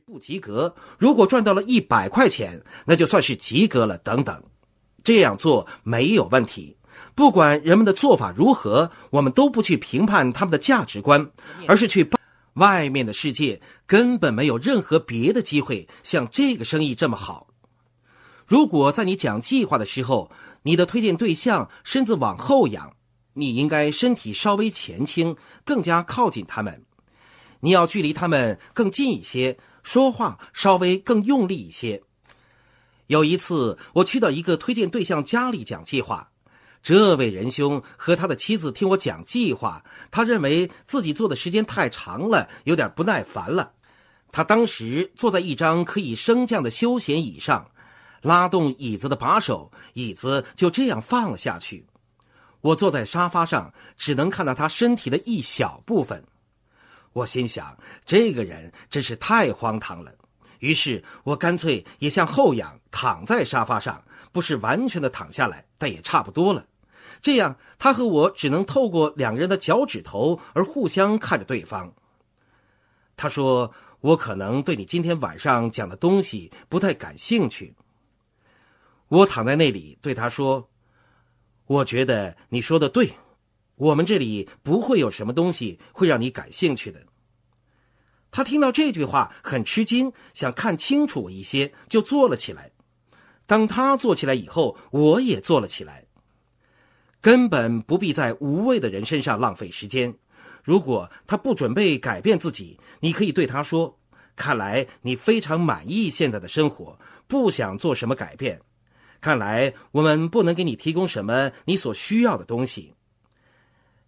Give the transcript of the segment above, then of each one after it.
不及格。如果赚到了一百块钱，那就算是及格了。等等，这样做没有问题。不管人们的做法如何，我们都不去评判他们的价值观，而是去。外面的世界根本没有任何别的机会像这个生意这么好。如果在你讲计划的时候，你的推荐对象身子往后仰，你应该身体稍微前倾，更加靠近他们。你要距离他们更近一些，说话稍微更用力一些。有一次，我去到一个推荐对象家里讲计划。这位仁兄和他的妻子听我讲计划，他认为自己坐的时间太长了，有点不耐烦了。他当时坐在一张可以升降的休闲椅上，拉动椅子的把手，椅子就这样放了下去。我坐在沙发上，只能看到他身体的一小部分。我心想，这个人真是太荒唐了。于是我干脆也向后仰，躺在沙发上，不是完全的躺下来，但也差不多了。这样，他和我只能透过两个人的脚趾头而互相看着对方。他说：“我可能对你今天晚上讲的东西不太感兴趣。”我躺在那里对他说：“我觉得你说的对，我们这里不会有什么东西会让你感兴趣的。”他听到这句话很吃惊，想看清楚我一些，就坐了起来。当他坐起来以后，我也坐了起来。根本不必在无谓的人身上浪费时间。如果他不准备改变自己，你可以对他说：“看来你非常满意现在的生活，不想做什么改变。看来我们不能给你提供什么你所需要的东西。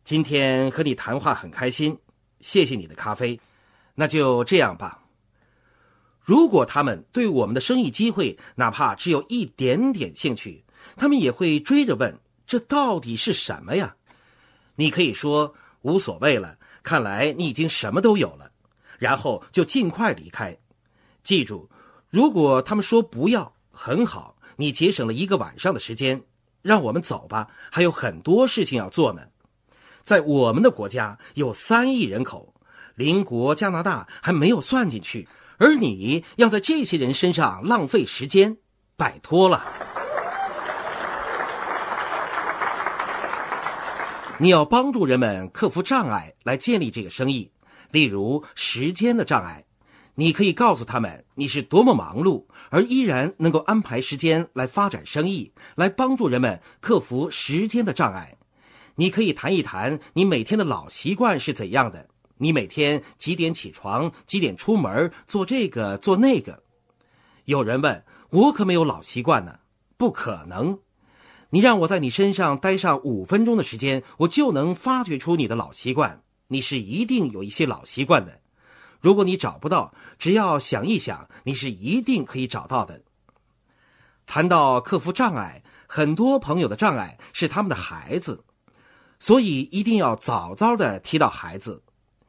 今天和你谈话很开心，谢谢你的咖啡。那就这样吧。如果他们对我们的生意机会哪怕只有一点点兴趣，他们也会追着问。”这到底是什么呀？你可以说无所谓了。看来你已经什么都有了，然后就尽快离开。记住，如果他们说不要，很好，你节省了一个晚上的时间。让我们走吧，还有很多事情要做呢。在我们的国家有三亿人口，邻国加拿大还没有算进去，而你要在这些人身上浪费时间，拜托了。你要帮助人们克服障碍来建立这个生意，例如时间的障碍。你可以告诉他们你是多么忙碌，而依然能够安排时间来发展生意，来帮助人们克服时间的障碍。你可以谈一谈你每天的老习惯是怎样的，你每天几点起床，几点出门，做这个做那个。有人问我可没有老习惯呢，不可能。你让我在你身上待上五分钟的时间，我就能发掘出你的老习惯。你是一定有一些老习惯的。如果你找不到，只要想一想，你是一定可以找到的。谈到克服障碍，很多朋友的障碍是他们的孩子，所以一定要早早的提到孩子。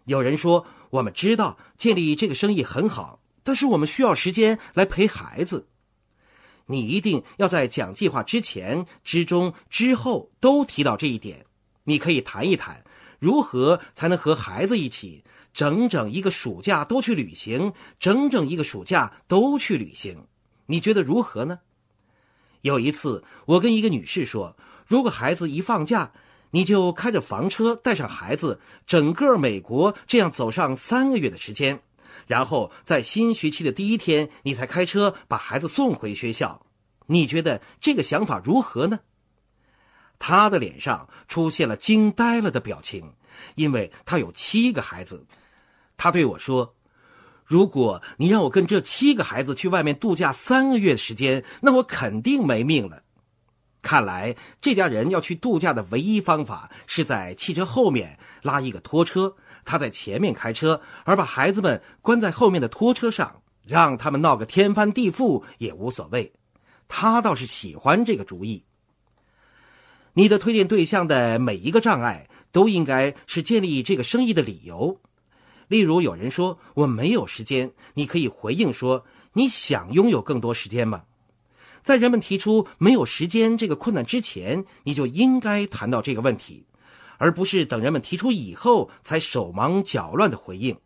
有人说，我们知道建立这个生意很好，但是我们需要时间来陪孩子。你一定要在讲计划之前、之中、之后都提到这一点。你可以谈一谈，如何才能和孩子一起整整一个暑假都去旅行，整整一个暑假都去旅行。你觉得如何呢？有一次，我跟一个女士说，如果孩子一放假，你就开着房车带上孩子，整个美国这样走上三个月的时间。然后在新学期的第一天，你才开车把孩子送回学校，你觉得这个想法如何呢？他的脸上出现了惊呆了的表情，因为他有七个孩子。他对我说：“如果你让我跟这七个孩子去外面度假三个月的时间，那我肯定没命了。”看来这家人要去度假的唯一方法是在汽车后面拉一个拖车。他在前面开车，而把孩子们关在后面的拖车上，让他们闹个天翻地覆也无所谓。他倒是喜欢这个主意。你的推荐对象的每一个障碍都应该是建立这个生意的理由。例如，有人说我没有时间，你可以回应说：你想拥有更多时间吗？在人们提出没有时间这个困难之前，你就应该谈到这个问题。而不是等人们提出以后才手忙脚乱的回应，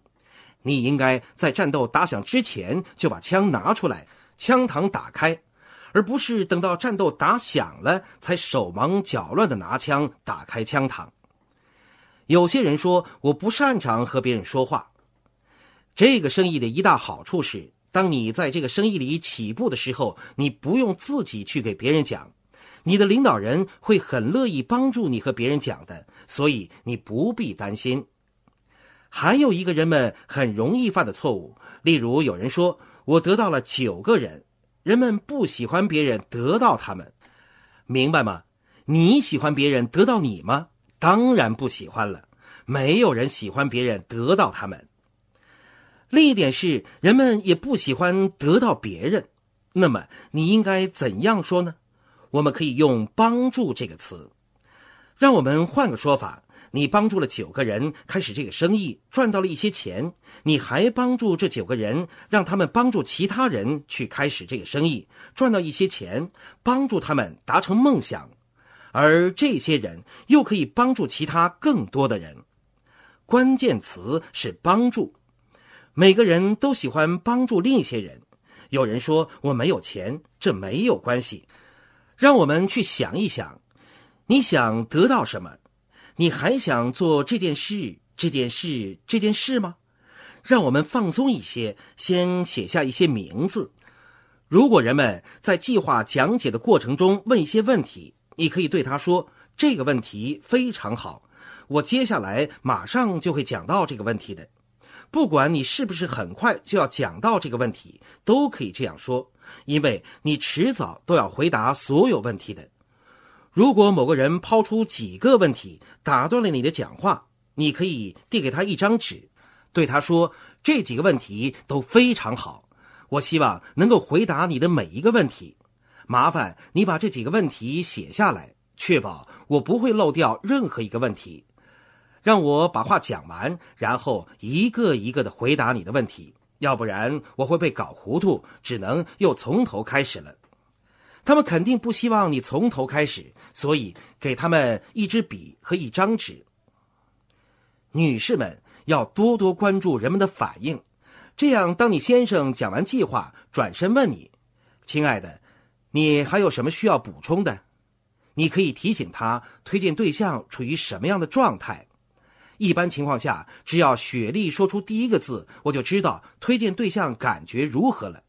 你应该在战斗打响之前就把枪拿出来，枪膛打开，而不是等到战斗打响了才手忙脚乱的拿枪打开枪膛。有些人说我不擅长和别人说话，这个生意的一大好处是，当你在这个生意里起步的时候，你不用自己去给别人讲。你的领导人会很乐意帮助你和别人讲的，所以你不必担心。还有一个人们很容易犯的错误，例如有人说：“我得到了九个人。”人们不喜欢别人得到他们，明白吗？你喜欢别人得到你吗？当然不喜欢了。没有人喜欢别人得到他们。另一点是，人们也不喜欢得到别人。那么，你应该怎样说呢？我们可以用“帮助”这个词，让我们换个说法：你帮助了九个人开始这个生意，赚到了一些钱；你还帮助这九个人，让他们帮助其他人去开始这个生意，赚到一些钱，帮助他们达成梦想，而这些人又可以帮助其他更多的人。关键词是“帮助”，每个人都喜欢帮助另一些人。有人说我没有钱，这没有关系。让我们去想一想，你想得到什么？你还想做这件事、这件事、这件事吗？让我们放松一些，先写下一些名字。如果人们在计划讲解的过程中问一些问题，你可以对他说：“这个问题非常好，我接下来马上就会讲到这个问题的。”不管你是不是很快就要讲到这个问题，都可以这样说。因为你迟早都要回答所有问题的。如果某个人抛出几个问题，打断了你的讲话，你可以递给他一张纸，对他说：“这几个问题都非常好，我希望能够回答你的每一个问题。麻烦你把这几个问题写下来，确保我不会漏掉任何一个问题。让我把话讲完，然后一个一个的回答你的问题。”要不然我会被搞糊涂，只能又从头开始了。他们肯定不希望你从头开始，所以给他们一支笔和一张纸。女士们要多多关注人们的反应，这样当你先生讲完计划，转身问你：“亲爱的，你还有什么需要补充的？”你可以提醒他推荐对象处于什么样的状态。一般情况下，只要雪莉说出第一个字，我就知道推荐对象感觉如何了。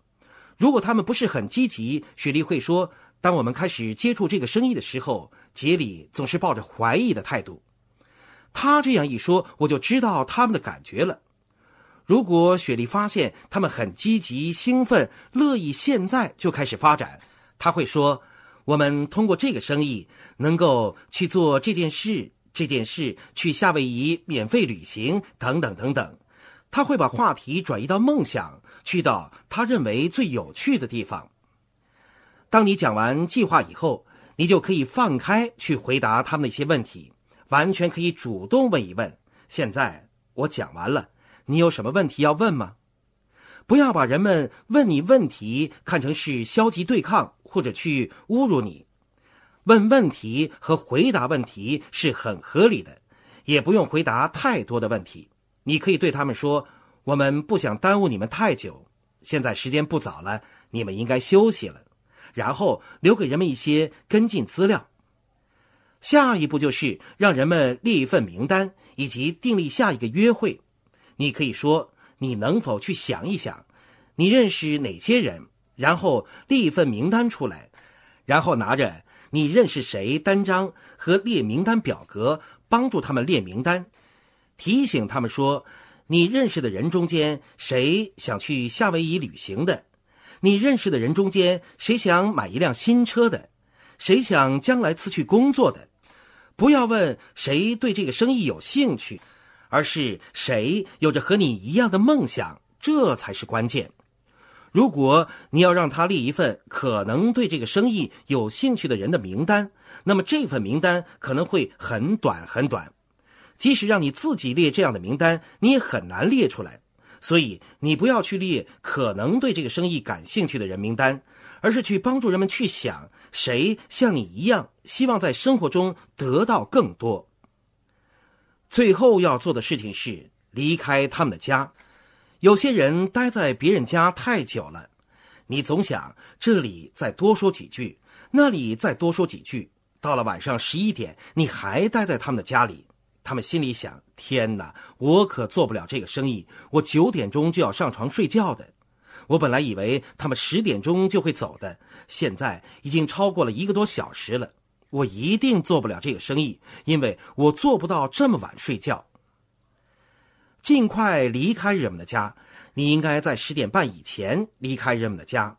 如果他们不是很积极，雪莉会说：“当我们开始接触这个生意的时候，杰里总是抱着怀疑的态度。”他这样一说，我就知道他们的感觉了。如果雪莉发现他们很积极、兴奋、乐意，现在就开始发展，他会说：“我们通过这个生意能够去做这件事。”这件事，去夏威夷免费旅行，等等等等，他会把话题转移到梦想，去到他认为最有趣的地方。当你讲完计划以后，你就可以放开去回答他们那些问题，完全可以主动问一问。现在我讲完了，你有什么问题要问吗？不要把人们问你问题看成是消极对抗或者去侮辱你。问问题和回答问题是很合理的，也不用回答太多的问题。你可以对他们说：“我们不想耽误你们太久，现在时间不早了，你们应该休息了。”然后留给人们一些跟进资料。下一步就是让人们列一份名单，以及订立下一个约会。你可以说：“你能否去想一想，你认识哪些人？”然后列一份名单出来，然后拿着。你认识谁？单张和列名单表格，帮助他们列名单，提醒他们说：你认识的人中间谁想去夏威夷旅行的？你认识的人中间谁想买一辆新车的？谁想将来辞去工作的？不要问谁对这个生意有兴趣，而是谁有着和你一样的梦想，这才是关键。如果你要让他列一份可能对这个生意有兴趣的人的名单，那么这份名单可能会很短很短。即使让你自己列这样的名单，你也很难列出来。所以，你不要去列可能对这个生意感兴趣的人名单，而是去帮助人们去想谁像你一样希望在生活中得到更多。最后要做的事情是离开他们的家。有些人待在别人家太久了，你总想这里再多说几句，那里再多说几句。到了晚上十一点，你还待在他们的家里，他们心里想：天哪，我可做不了这个生意，我九点钟就要上床睡觉的。我本来以为他们十点钟就会走的，现在已经超过了一个多小时了。我一定做不了这个生意，因为我做不到这么晚睡觉。尽快离开人们的家，你应该在十点半以前离开人们的家。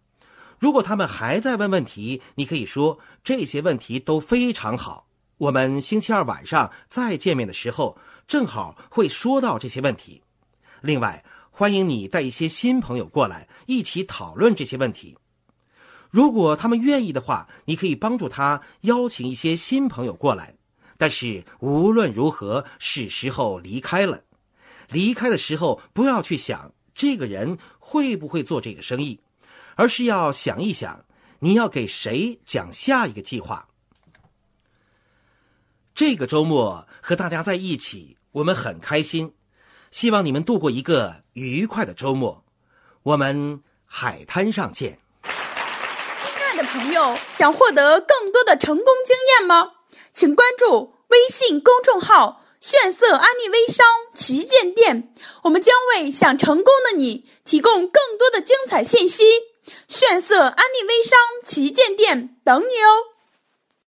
如果他们还在问问题，你可以说这些问题都非常好。我们星期二晚上再见面的时候，正好会说到这些问题。另外，欢迎你带一些新朋友过来，一起讨论这些问题。如果他们愿意的话，你可以帮助他邀请一些新朋友过来。但是无论如何，是时候离开了。离开的时候，不要去想这个人会不会做这个生意，而是要想一想，你要给谁讲下一个计划。这个周末和大家在一起，我们很开心。希望你们度过一个愉快的周末。我们海滩上见。亲爱的朋友，想获得更多的成功经验吗？请关注微信公众号。炫色安利微商旗舰店，我们将为想成功的你提供更多的精彩信息。炫色安利微商旗舰店等你哦。